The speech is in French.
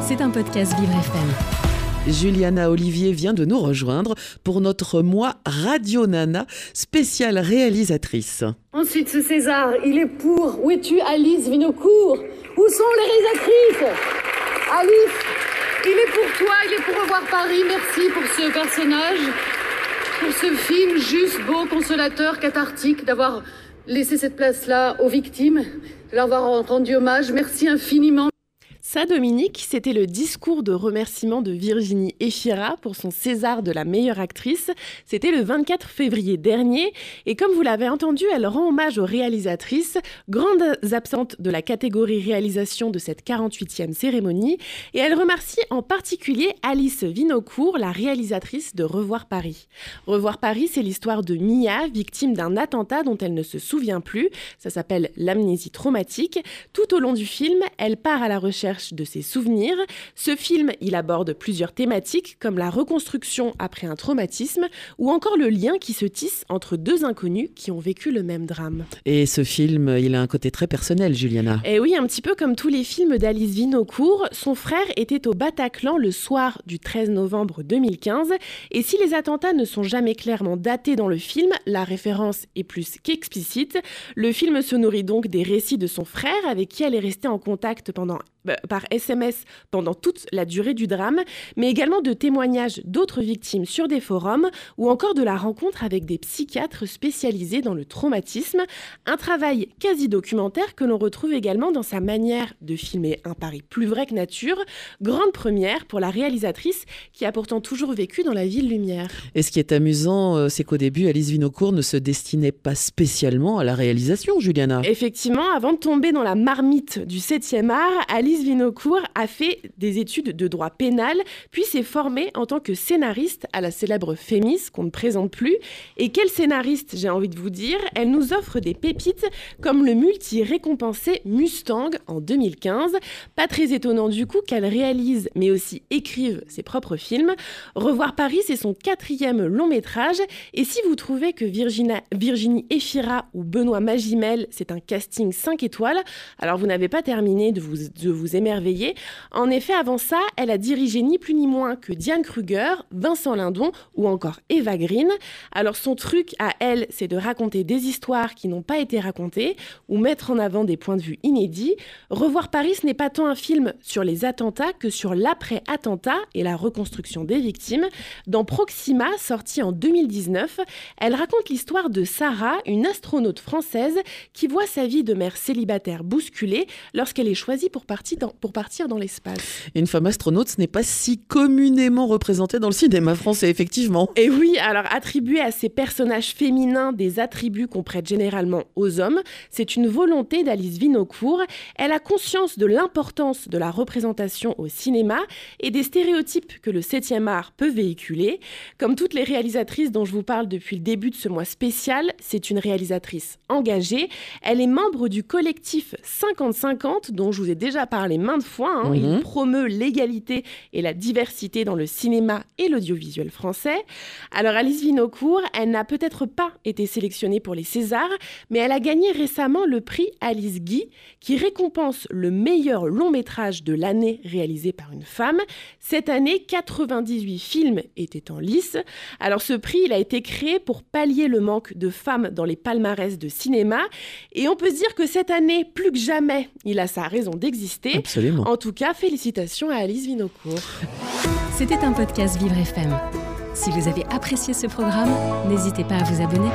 C'est un podcast Vivre FM. Juliana Olivier vient de nous rejoindre pour notre mois Radio Nana, spéciale réalisatrice. Ensuite, ce César, il est pour. Où es-tu, Alice Vinocourt? Où sont les réalisatrices? Alice, il est pour toi, il est pour revoir Paris. Merci pour ce personnage, pour ce film juste, beau, consolateur, cathartique, d'avoir laissé cette place-là aux victimes, de leur avoir rendu hommage. Merci infiniment. Ça, Dominique, c'était le discours de remerciement de Virginie Efira pour son César de la meilleure actrice. C'était le 24 février dernier. Et comme vous l'avez entendu, elle rend hommage aux réalisatrices, grandes absentes de la catégorie réalisation de cette 48e cérémonie. Et elle remercie en particulier Alice Vinocourt, la réalisatrice de Revoir Paris. Revoir Paris, c'est l'histoire de Mia, victime d'un attentat dont elle ne se souvient plus. Ça s'appelle l'amnésie traumatique. Tout au long du film, elle part à la recherche de ses souvenirs. Ce film, il aborde plusieurs thématiques comme la reconstruction après un traumatisme ou encore le lien qui se tisse entre deux inconnus qui ont vécu le même drame. Et ce film, il a un côté très personnel, Juliana. Et oui, un petit peu comme tous les films d'Alice Vinocourt, son frère était au Bataclan le soir du 13 novembre 2015 et si les attentats ne sont jamais clairement datés dans le film, la référence est plus qu'explicite. Le film se nourrit donc des récits de son frère avec qui elle est restée en contact pendant bah, par SMS pendant toute la durée du drame, mais également de témoignages d'autres victimes sur des forums ou encore de la rencontre avec des psychiatres spécialisés dans le traumatisme, un travail quasi documentaire que l'on retrouve également dans sa manière de filmer un Paris plus vrai que nature, grande première pour la réalisatrice qui a pourtant toujours vécu dans la ville lumière. Et ce qui est amusant, euh, c'est qu'au début, Alice Vinocourt ne se destinait pas spécialement à la réalisation, Juliana. Effectivement, avant de tomber dans la marmite du 7e art, Alice A fait des études de droit pénal, puis s'est formée en tant que scénariste à la célèbre Fémis, qu'on ne présente plus. Et quelle scénariste, j'ai envie de vous dire, elle nous offre des pépites comme le multi-récompensé Mustang en 2015. Pas très étonnant du coup qu'elle réalise, mais aussi écrive ses propres films. Revoir Paris, c'est son quatrième long métrage. Et si vous trouvez que Virginia, Virginie Efira ou Benoît Magimel, c'est un casting 5 étoiles, alors vous n'avez pas terminé de vous, de vous En effet, avant ça, elle a dirigé ni plus ni moins que Diane Kruger, Vincent Lindon ou encore Eva Green. Alors son truc à elle, c'est de raconter des histoires qui n'ont pas été racontées ou mettre en avant des points de vue inédits. Revoir Paris, ce n'est pas tant un film sur les attentats que sur l'après-attentat et la reconstruction des victimes. Dans Proxima, sorti en 2019, elle raconte l'histoire de Sarah, une astronaute française qui voit sa vie de mère célibataire bousculée lorsqu'elle est choisie pour partir dans, pour partir dans l'espace. Une femme astronaute, ce n'est pas si communément représenté dans le cinéma français, effectivement. Et oui, alors attribuer à ces personnages féminins des attributs qu'on prête généralement aux hommes, c'est une volonté d'Alice Vinocourt. Elle a conscience de l'importance de la représentation au cinéma et des stéréotypes que le 7e art peut véhiculer. Comme toutes les réalisatrices dont je vous parle depuis le début de ce mois spécial, c'est une réalisatrice engagée. Elle est membre du collectif 50-50 dont je vous ai déjà parlé les maintes fois. Hein. Il mhm. promeut l'égalité et la diversité dans le cinéma et l'audiovisuel français. Alors Alice Vinocourt, elle n'a peut-être pas été sélectionnée pour les Césars, mais elle a gagné récemment le prix Alice Guy, qui récompense le meilleur long métrage de l'année réalisé par une femme. Cette année, 98 films étaient en lice. Alors ce prix, il a été créé pour pallier le manque de femmes dans les palmarès de cinéma. Et on peut se dire que cette année, plus que jamais, il a sa raison d'exister. Absolument. En tout cas, félicitations à Alice Vinocourt. C'était un podcast Vivre FM. Si vous avez apprécié ce programme, n'hésitez pas à vous abonner.